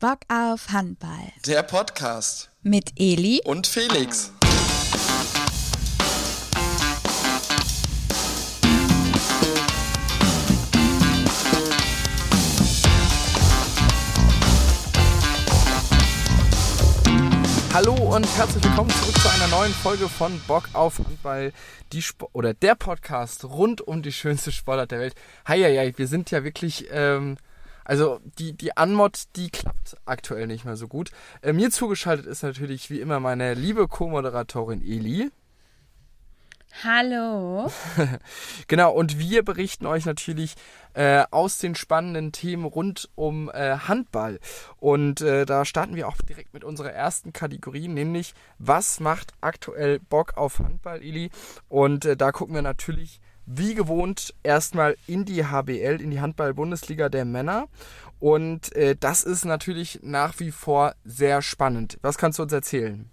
Bock auf Handball. Der Podcast Mit Eli und Felix. Hallo und herzlich willkommen zurück zu einer neuen Folge von Bock auf Handball, die Sp oder der Podcast rund um die schönste Sportart der Welt. Hi, hi, hi, wir sind ja wirklich, ähm, also die, die Anmod, die klappt aktuell nicht mehr so gut. Äh, mir zugeschaltet ist natürlich wie immer meine liebe Co-Moderatorin Eli. Hallo. genau, und wir berichten euch natürlich äh, aus den spannenden Themen rund um äh, Handball. Und äh, da starten wir auch direkt mit unserer ersten Kategorie, nämlich was macht aktuell Bock auf Handball, Ili? Und äh, da gucken wir natürlich wie gewohnt erstmal in die HBL, in die Handball-Bundesliga der Männer. Und äh, das ist natürlich nach wie vor sehr spannend. Was kannst du uns erzählen?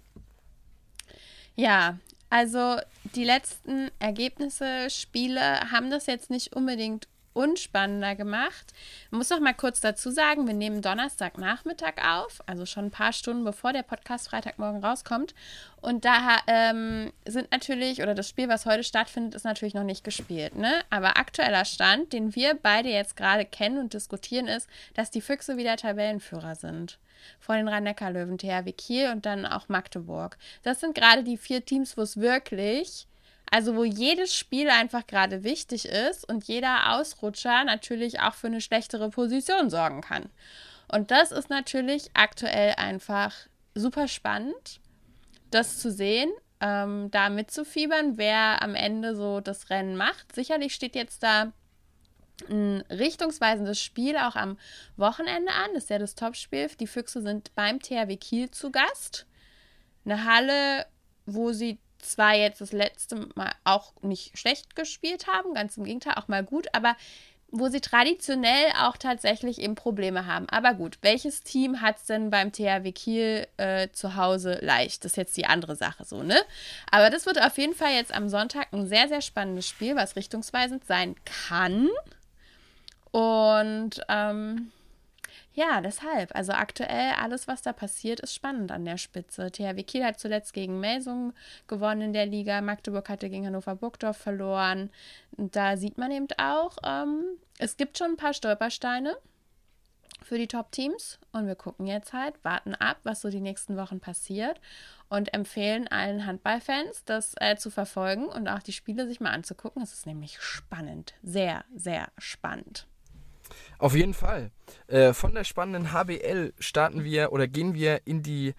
Ja, also die letzten Ergebnisse, Spiele haben das jetzt nicht unbedingt unspannender gemacht. Ich muss noch mal kurz dazu sagen, wir nehmen Donnerstagnachmittag auf, also schon ein paar Stunden bevor der Podcast Freitagmorgen rauskommt. Und da ähm, sind natürlich, oder das Spiel, was heute stattfindet, ist natürlich noch nicht gespielt. Ne? Aber aktueller Stand, den wir beide jetzt gerade kennen und diskutieren, ist, dass die Füchse wieder Tabellenführer sind vor den Rhein-Neckar-Löwen, THW Kiel und dann auch Magdeburg. Das sind gerade die vier Teams, wo es wirklich, also wo jedes Spiel einfach gerade wichtig ist und jeder Ausrutscher natürlich auch für eine schlechtere Position sorgen kann. Und das ist natürlich aktuell einfach super spannend, das zu sehen, ähm, da mitzufiebern, wer am Ende so das Rennen macht. Sicherlich steht jetzt da ein richtungsweisendes Spiel auch am Wochenende an. Das ist ja das Topspiel. Die Füchse sind beim THW Kiel zu Gast. Eine Halle, wo sie zwar jetzt das letzte Mal auch nicht schlecht gespielt haben, ganz im Gegenteil, auch mal gut, aber wo sie traditionell auch tatsächlich eben Probleme haben. Aber gut, welches Team hat es denn beim THW Kiel äh, zu Hause leicht? Das ist jetzt die andere Sache so, ne? Aber das wird auf jeden Fall jetzt am Sonntag ein sehr, sehr spannendes Spiel, was richtungsweisend sein kann. Und ähm, ja, deshalb. Also aktuell alles, was da passiert, ist spannend an der Spitze. THW Kiel hat zuletzt gegen Melsung gewonnen in der Liga. Magdeburg hatte gegen Hannover Burgdorf verloren. Und da sieht man eben auch, ähm, es gibt schon ein paar Stolpersteine für die Top-Teams. Und wir gucken jetzt halt, warten ab, was so die nächsten Wochen passiert und empfehlen allen Handballfans, das äh, zu verfolgen und auch die Spiele sich mal anzugucken. Es ist nämlich spannend. Sehr, sehr spannend. Auf jeden Fall. Äh, von der spannenden HBL starten wir oder gehen wir in die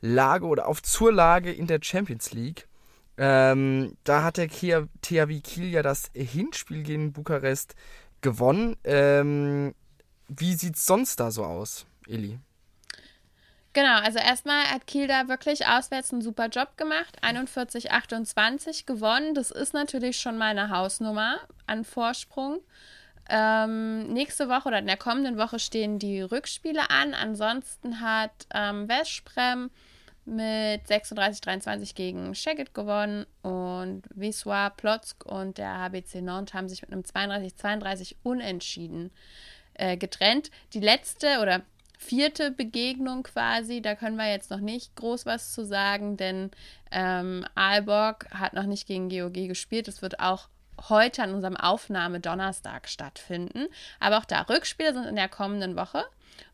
Lage oder auf zur Lage in der Champions League. Ähm, da hat der THW Kiel ja das Hinspiel gegen Bukarest gewonnen. Ähm, wie sieht es sonst da so aus, Eli? Genau, also erstmal hat Kiel da wirklich auswärts einen super Job gemacht. 41-28 gewonnen. Das ist natürlich schon mal eine Hausnummer an Vorsprung. Ähm, nächste Woche oder in der kommenden Woche stehen die Rückspiele an. Ansonsten hat ähm, Vesprem mit 36-23 gegen Szeged gewonnen und Wisła Plotzk und der HBC Nantes haben sich mit einem 32-32 unentschieden äh, getrennt. Die letzte oder vierte Begegnung quasi, da können wir jetzt noch nicht groß was zu sagen, denn ähm, Aalborg hat noch nicht gegen GOG gespielt. Es wird auch heute an unserem Aufnahme Donnerstag stattfinden. Aber auch da Rückspiele sind in der kommenden Woche.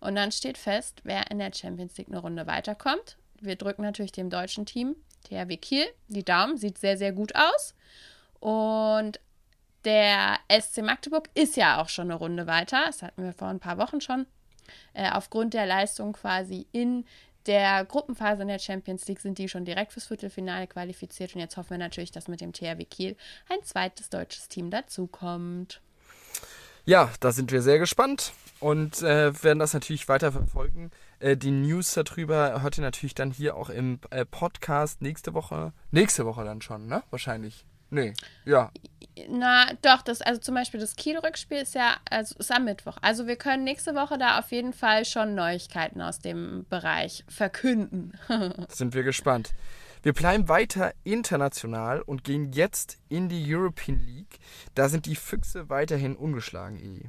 Und dann steht fest, wer in der Champions League eine Runde weiterkommt. Wir drücken natürlich dem deutschen Team, THW Kiel, die Daumen. Sieht sehr, sehr gut aus. Und der SC Magdeburg ist ja auch schon eine Runde weiter. Das hatten wir vor ein paar Wochen schon. Äh, aufgrund der Leistung quasi in der Gruppenphase in der Champions League sind die schon direkt fürs Viertelfinale qualifiziert und jetzt hoffen wir natürlich, dass mit dem THW Kiel ein zweites deutsches Team dazukommt. Ja, da sind wir sehr gespannt und äh, werden das natürlich weiter verfolgen. Äh, die News darüber hört ihr natürlich dann hier auch im äh, Podcast nächste Woche. Nächste Woche dann schon, ne? Wahrscheinlich. Nee, ja. Na, doch, das, also zum Beispiel das Kiel-Rückspiel ist ja, also ist am Mittwoch. Also wir können nächste Woche da auf jeden Fall schon Neuigkeiten aus dem Bereich verkünden. Sind wir gespannt. Wir bleiben weiter international und gehen jetzt in die European League. Da sind die Füchse weiterhin ungeschlagen, Eli.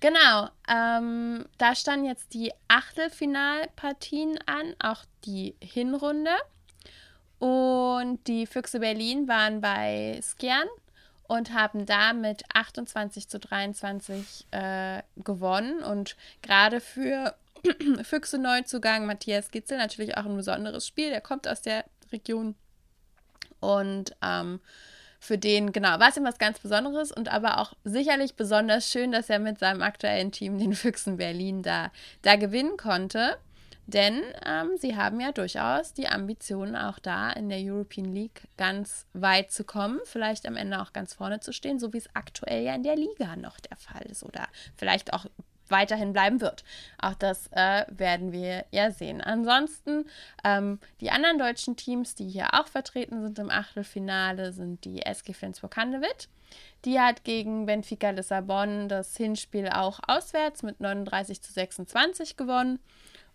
Genau, ähm, da standen jetzt die Achtelfinalpartien an, auch die Hinrunde. Und die Füchse Berlin waren bei Skjern und haben da mit 28 zu 23 äh, gewonnen. Und gerade für Füchse Neuzugang Matthias Gitzel natürlich auch ein besonderes Spiel. Der kommt aus der Region. Und ähm, für den, genau, war es ihm was ganz Besonderes und aber auch sicherlich besonders schön, dass er mit seinem aktuellen Team, den Füchsen Berlin, da, da gewinnen konnte. Denn ähm, sie haben ja durchaus die Ambitionen, auch da in der European League ganz weit zu kommen, vielleicht am Ende auch ganz vorne zu stehen, so wie es aktuell ja in der Liga noch der Fall ist oder vielleicht auch weiterhin bleiben wird. Auch das äh, werden wir ja sehen. Ansonsten ähm, die anderen deutschen Teams, die hier auch vertreten sind im Achtelfinale, sind die SG Flensburg-Handewitt. Die hat gegen Benfica Lissabon das Hinspiel auch auswärts mit 39 zu 26 gewonnen.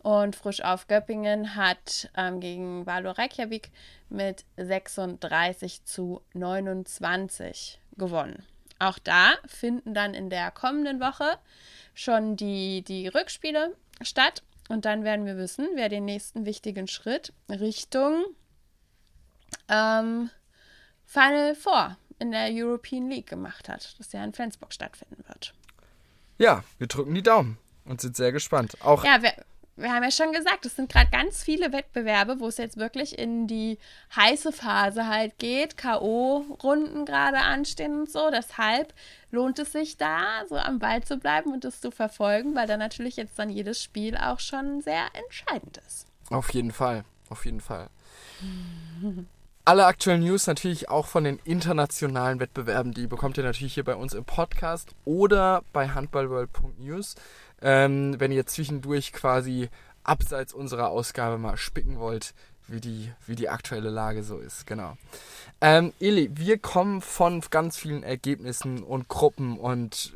Und Frisch auf Göppingen hat ähm, gegen Valo Reykjavik mit 36 zu 29 gewonnen. Auch da finden dann in der kommenden Woche schon die, die Rückspiele statt. Und dann werden wir wissen, wer den nächsten wichtigen Schritt Richtung ähm, Final Four in der European League gemacht hat, das ja in Flensburg stattfinden wird. Ja, wir drücken die Daumen und sind sehr gespannt. Auch ja, wer, wir haben ja schon gesagt, es sind gerade ganz viele Wettbewerbe, wo es jetzt wirklich in die heiße Phase halt geht, K.O.-Runden gerade anstehen und so. Deshalb lohnt es sich da, so am Ball zu bleiben und es zu verfolgen, weil dann natürlich jetzt dann jedes Spiel auch schon sehr entscheidend ist. Auf jeden Fall, auf jeden Fall. Alle aktuellen News natürlich auch von den internationalen Wettbewerben, die bekommt ihr natürlich hier bei uns im Podcast oder bei handballworld.news ähm, wenn ihr zwischendurch quasi abseits unserer Ausgabe mal spicken wollt, wie die, wie die aktuelle Lage so ist. Genau. Ähm, Eli, wir kommen von ganz vielen Ergebnissen und Gruppen und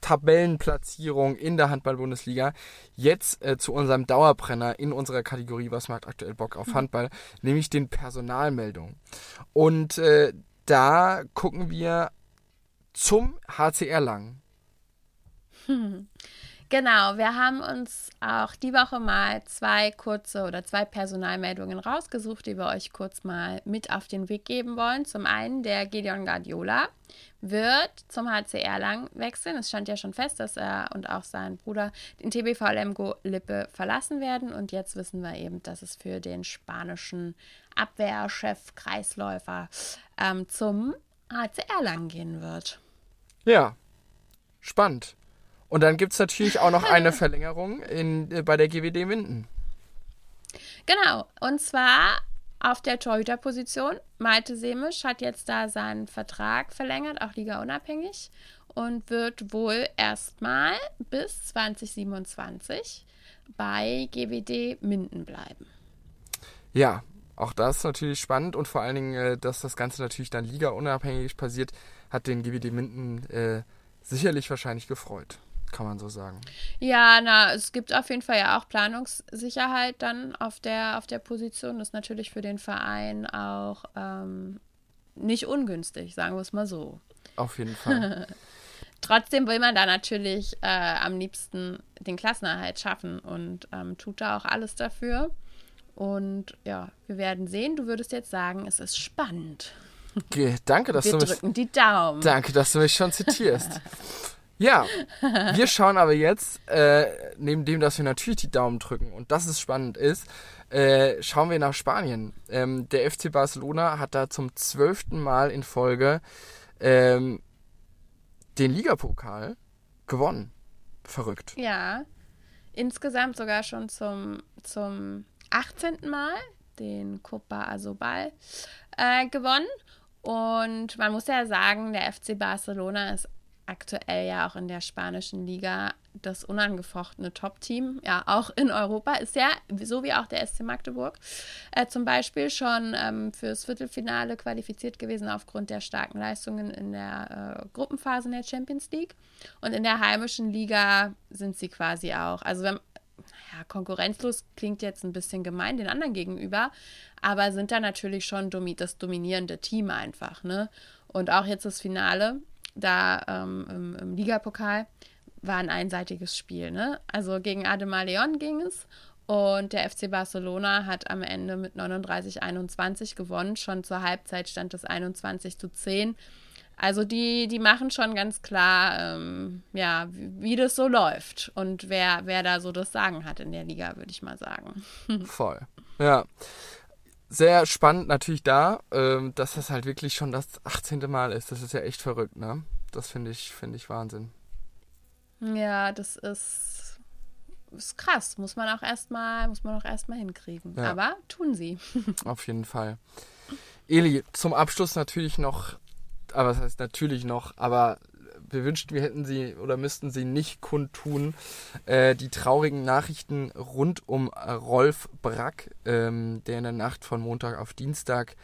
Tabellenplatzierung in der Handball-Bundesliga jetzt äh, zu unserem Dauerbrenner in unserer Kategorie Was macht aktuell Bock auf Handball, mhm. nämlich den Personalmeldungen. Und äh, da gucken wir zum HCR lang. Genau, wir haben uns auch die Woche mal zwei kurze oder zwei Personalmeldungen rausgesucht, die wir euch kurz mal mit auf den Weg geben wollen. Zum einen der Gideon Guardiola wird zum HCR lang wechseln. Es stand ja schon fest, dass er und auch sein Bruder den TBV Lemgo Lippe verlassen werden. Und jetzt wissen wir eben, dass es für den spanischen Abwehrchef Kreisläufer ähm, zum HCR lang gehen wird. Ja, spannend. Und dann gibt es natürlich auch noch eine Verlängerung in, äh, bei der GWD Minden. Genau, und zwar auf der Torhüterposition. Malte Semisch hat jetzt da seinen Vertrag verlängert, auch ligaunabhängig, und wird wohl erstmal bis 2027 bei GWD Minden bleiben. Ja, auch das ist natürlich spannend und vor allen Dingen, äh, dass das Ganze natürlich dann ligaunabhängig passiert, hat den GWD Minden äh, sicherlich wahrscheinlich gefreut kann man so sagen. Ja, na, es gibt auf jeden Fall ja auch Planungssicherheit dann auf der, auf der Position. Das ist natürlich für den Verein auch ähm, nicht ungünstig, sagen wir es mal so. Auf jeden Fall. Trotzdem will man da natürlich äh, am liebsten den Klassenerhalt schaffen und ähm, tut da auch alles dafür. Und ja, wir werden sehen. Du würdest jetzt sagen, es ist spannend. Okay, danke, dass wir du mich. Wir drücken die Daumen. Danke, dass du mich schon zitierst. Ja, wir schauen aber jetzt, äh, neben dem, dass wir natürlich die Daumen drücken und dass es spannend ist, äh, schauen wir nach Spanien. Ähm, der FC Barcelona hat da zum zwölften Mal in Folge ähm, den Ligapokal gewonnen. Verrückt. Ja, insgesamt sogar schon zum, zum 18. Mal den Copa Asobal äh, gewonnen. Und man muss ja sagen, der FC Barcelona ist aktuell ja auch in der spanischen Liga das unangefochtene Top-Team, ja auch in Europa, ist ja, so wie auch der SC Magdeburg, äh, zum Beispiel schon ähm, fürs Viertelfinale qualifiziert gewesen aufgrund der starken Leistungen in der äh, Gruppenphase in der Champions League. Und in der heimischen Liga sind sie quasi auch. Also wenn, ja, konkurrenzlos klingt jetzt ein bisschen gemein den anderen gegenüber, aber sind da natürlich schon das dominierende Team einfach, ne? Und auch jetzt das Finale da ähm, im, im Ligapokal war ein einseitiges Spiel. Ne? Also gegen Ademar Leon ging es und der FC Barcelona hat am Ende mit 39-21 gewonnen. Schon zur Halbzeit stand es 21 zu 10. Also die, die machen schon ganz klar, ähm, ja, wie, wie, das so läuft und wer, wer da so das Sagen hat in der Liga, würde ich mal sagen. Voll. Ja. Sehr spannend natürlich da, ähm, dass das halt wirklich schon das 18. Mal ist. Das ist ja echt verrückt, ne? Das finde ich, finde ich Wahnsinn. Ja, das ist, ist krass. Muss man auch erstmal, muss man auch erstmal hinkriegen. Ja. Aber tun sie. Auf jeden Fall. Eli, zum Abschluss natürlich noch aber das heißt natürlich noch, aber wir wünschten, wir hätten sie oder müssten sie nicht kundtun. Äh, die traurigen Nachrichten rund um Rolf Brack, ähm, der in der Nacht von Montag auf Dienstag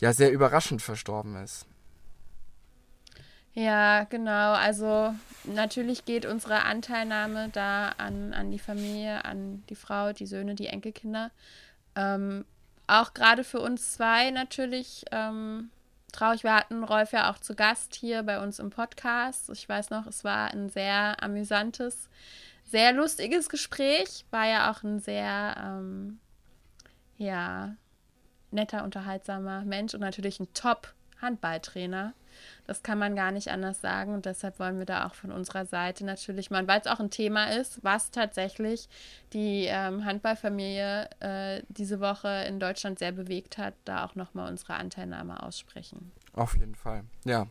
ja sehr überraschend verstorben ist. Ja, genau. Also natürlich geht unsere Anteilnahme da an, an die Familie, an die Frau, die Söhne, die Enkelkinder. Ähm, auch gerade für uns zwei natürlich ähm, traurig. Wir hatten Rolf ja auch zu Gast hier bei uns im Podcast. Ich weiß noch, es war ein sehr amüsantes, sehr lustiges Gespräch. War ja auch ein sehr, ähm, ja, netter, unterhaltsamer Mensch und natürlich ein Top-Handballtrainer. Das kann man gar nicht anders sagen und deshalb wollen wir da auch von unserer Seite natürlich mal, weil es auch ein Thema ist, was tatsächlich die ähm, Handballfamilie äh, diese Woche in Deutschland sehr bewegt hat, da auch nochmal unsere Anteilnahme aussprechen. Auf jeden Fall, ja.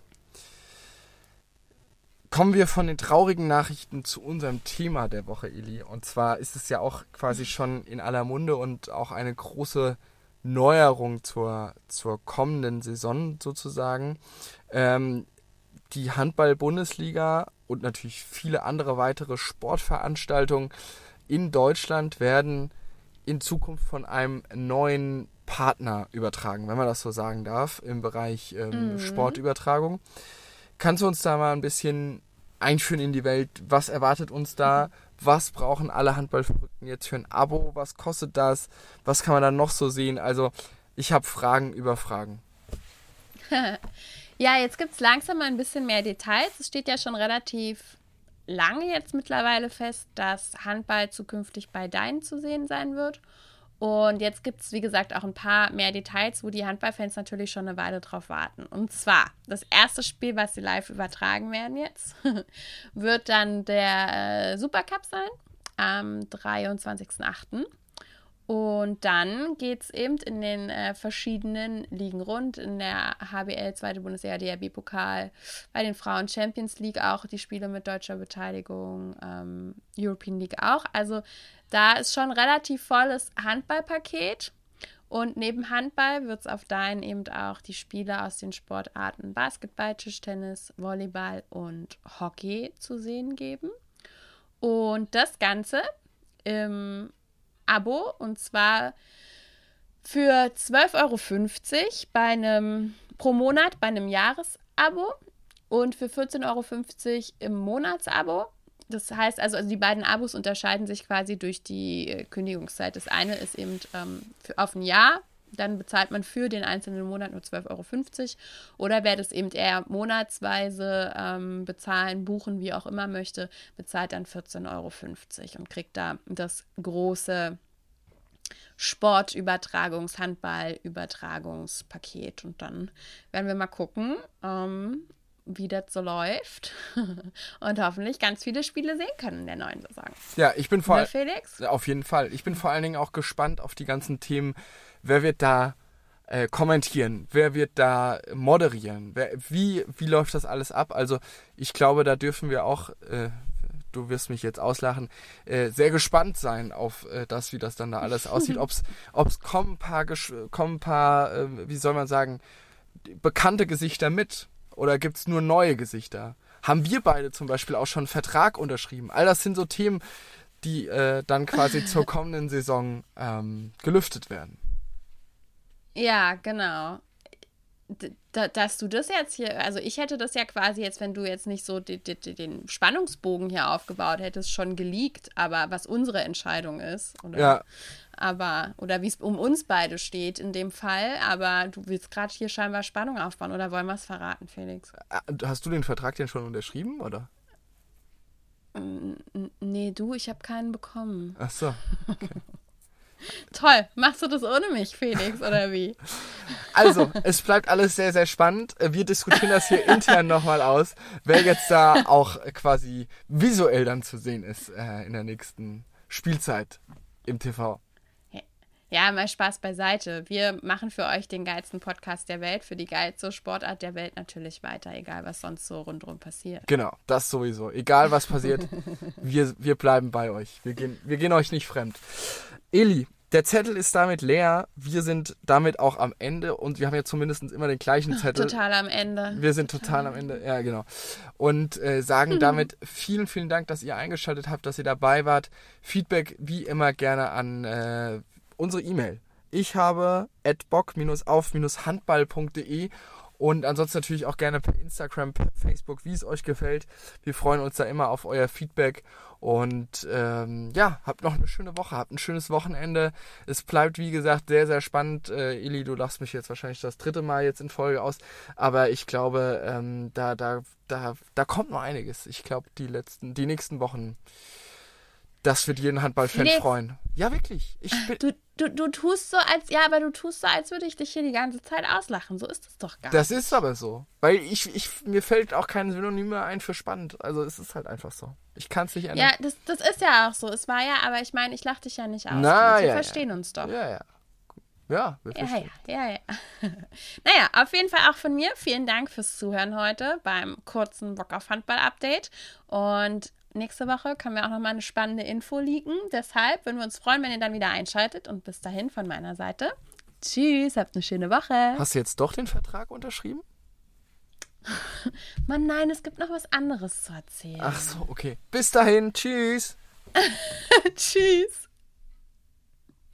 Kommen wir von den traurigen Nachrichten zu unserem Thema der Woche, Eli. Und zwar ist es ja auch quasi schon in aller Munde und auch eine große Neuerung zur, zur kommenden Saison sozusagen. Ähm, die Handball-Bundesliga und natürlich viele andere weitere Sportveranstaltungen in Deutschland werden in Zukunft von einem neuen Partner übertragen, wenn man das so sagen darf, im Bereich ähm, mhm. Sportübertragung. Kannst du uns da mal ein bisschen einführen in die Welt? Was erwartet uns da? Was brauchen alle Handballverrückten jetzt für ein Abo? Was kostet das? Was kann man da noch so sehen? Also, ich habe Fragen über Fragen. Ja, jetzt gibt es langsam mal ein bisschen mehr Details. Es steht ja schon relativ lange jetzt mittlerweile fest, dass Handball zukünftig bei Deinen zu sehen sein wird. Und jetzt gibt es, wie gesagt, auch ein paar mehr Details, wo die Handballfans natürlich schon eine Weile drauf warten. Und zwar, das erste Spiel, was sie live übertragen werden jetzt, wird dann der äh, Supercup sein am 23.08. Und dann geht es eben in den äh, verschiedenen Ligen rund. In der HBL, zweite Bundesliga, DRB-Pokal, bei den Frauen Champions League auch die Spiele mit deutscher Beteiligung, ähm, European League auch. Also da ist schon relativ volles Handballpaket. Und neben Handball wird es auf Dein eben auch die Spiele aus den Sportarten Basketball, Tischtennis, Volleyball und Hockey zu sehen geben. Und das Ganze im Abo und zwar für 12,50 Euro bei einem pro Monat bei einem Jahresabo und für 14,50 Euro im Monatsabo. Das heißt also, also die beiden Abos unterscheiden sich quasi durch die äh, Kündigungszeit. Das eine ist eben ähm, für, auf ein Jahr, dann bezahlt man für den einzelnen Monat nur 12,50 Euro. Oder wer das eben eher monatsweise ähm, bezahlen, buchen, wie auch immer möchte, bezahlt dann 14,50 Euro und kriegt da das große Sportübertragungs-, Handballübertragungspaket. Und dann werden wir mal gucken, ähm, wie das so läuft und hoffentlich ganz viele Spiele sehen können in der neuen Saison. Ja, ich bin vor allem. Felix? Auf jeden Fall. Ich bin vor allen Dingen auch gespannt auf die ganzen Themen. Wer wird da äh, kommentieren? Wer wird da moderieren? Wer, wie, wie läuft das alles ab? Also ich glaube, da dürfen wir auch, äh, du wirst mich jetzt auslachen, äh, sehr gespannt sein auf äh, das, wie das dann da alles aussieht. Ob es kommen ein paar, kommen ein paar äh, wie soll man sagen, bekannte Gesichter mit oder gibt es nur neue Gesichter? Haben wir beide zum Beispiel auch schon einen Vertrag unterschrieben? All das sind so Themen, die äh, dann quasi zur kommenden Saison ähm, gelüftet werden. Ja, genau dass du das jetzt hier, also ich hätte das ja quasi jetzt, wenn du jetzt nicht so die, die, den Spannungsbogen hier aufgebaut hättest, schon geleakt, aber was unsere Entscheidung ist, oder? Ja. Aber, oder wie es um uns beide steht in dem Fall, aber du willst gerade hier scheinbar Spannung aufbauen, oder wollen wir es verraten, Felix? Äh, hast du den Vertrag denn schon unterschrieben, oder? Nee, du, ich habe keinen bekommen. Ach so. Toll, machst du das ohne mich, Felix, oder wie? Also, es bleibt alles sehr, sehr spannend. Wir diskutieren das hier intern nochmal aus, wer jetzt da auch quasi visuell dann zu sehen ist äh, in der nächsten Spielzeit im TV. Ja, mal Spaß beiseite. Wir machen für euch den geilsten Podcast der Welt, für die geilste Sportart der Welt natürlich weiter, egal was sonst so rundherum passiert. Genau, das sowieso. Egal was passiert, wir, wir bleiben bei euch. Wir gehen, wir gehen euch nicht fremd. Eli, der Zettel ist damit leer. Wir sind damit auch am Ende und wir haben ja zumindest immer den gleichen Zettel. Total am Ende. Wir sind total am Ende, ja genau. Und äh, sagen damit vielen, vielen Dank, dass ihr eingeschaltet habt, dass ihr dabei wart. Feedback wie immer gerne an äh, unsere E-Mail. Ich habe bock-auf-handball.de und ansonsten natürlich auch gerne per Instagram, per Facebook, wie es euch gefällt. Wir freuen uns da immer auf euer Feedback und ähm, ja, habt noch eine schöne Woche, habt ein schönes Wochenende. Es bleibt, wie gesagt, sehr, sehr spannend. Äh, Eli, du lachst mich jetzt wahrscheinlich das dritte Mal jetzt in Folge aus, aber ich glaube, ähm, da, da, da, da kommt noch einiges. Ich glaube, die letzten, die nächsten Wochen, das wird jeden Handballfan Felix. freuen. Ja, wirklich. Ich bin, Du, du, du tust so, als, ja, aber du tust so, als würde ich dich hier die ganze Zeit auslachen. So ist es doch gar Das nicht. ist aber so. Weil ich, ich, mir fällt auch kein Synonym mehr ein für spannend. Also es ist halt einfach so. Ich kann es nicht ändern. Ja, das, das ist ja auch so. Es war ja, aber ich meine, ich lach dich ja nicht aus. Na, wir ja, verstehen uns doch. Ja, ja. Ja, wir Ja, verstehen. ja, ja, ja. naja, auf jeden Fall auch von mir. Vielen Dank fürs Zuhören heute beim kurzen Bock auf Handball-Update. Und nächste Woche können wir auch nochmal eine spannende Info liegen. Deshalb würden wir uns freuen, wenn ihr dann wieder einschaltet. Und bis dahin von meiner Seite. Tschüss, habt eine schöne Woche. Hast du jetzt doch den Vertrag unterschrieben? Mann, nein, es gibt noch was anderes zu erzählen. Ach so, okay. Bis dahin. Tschüss. Tschüss.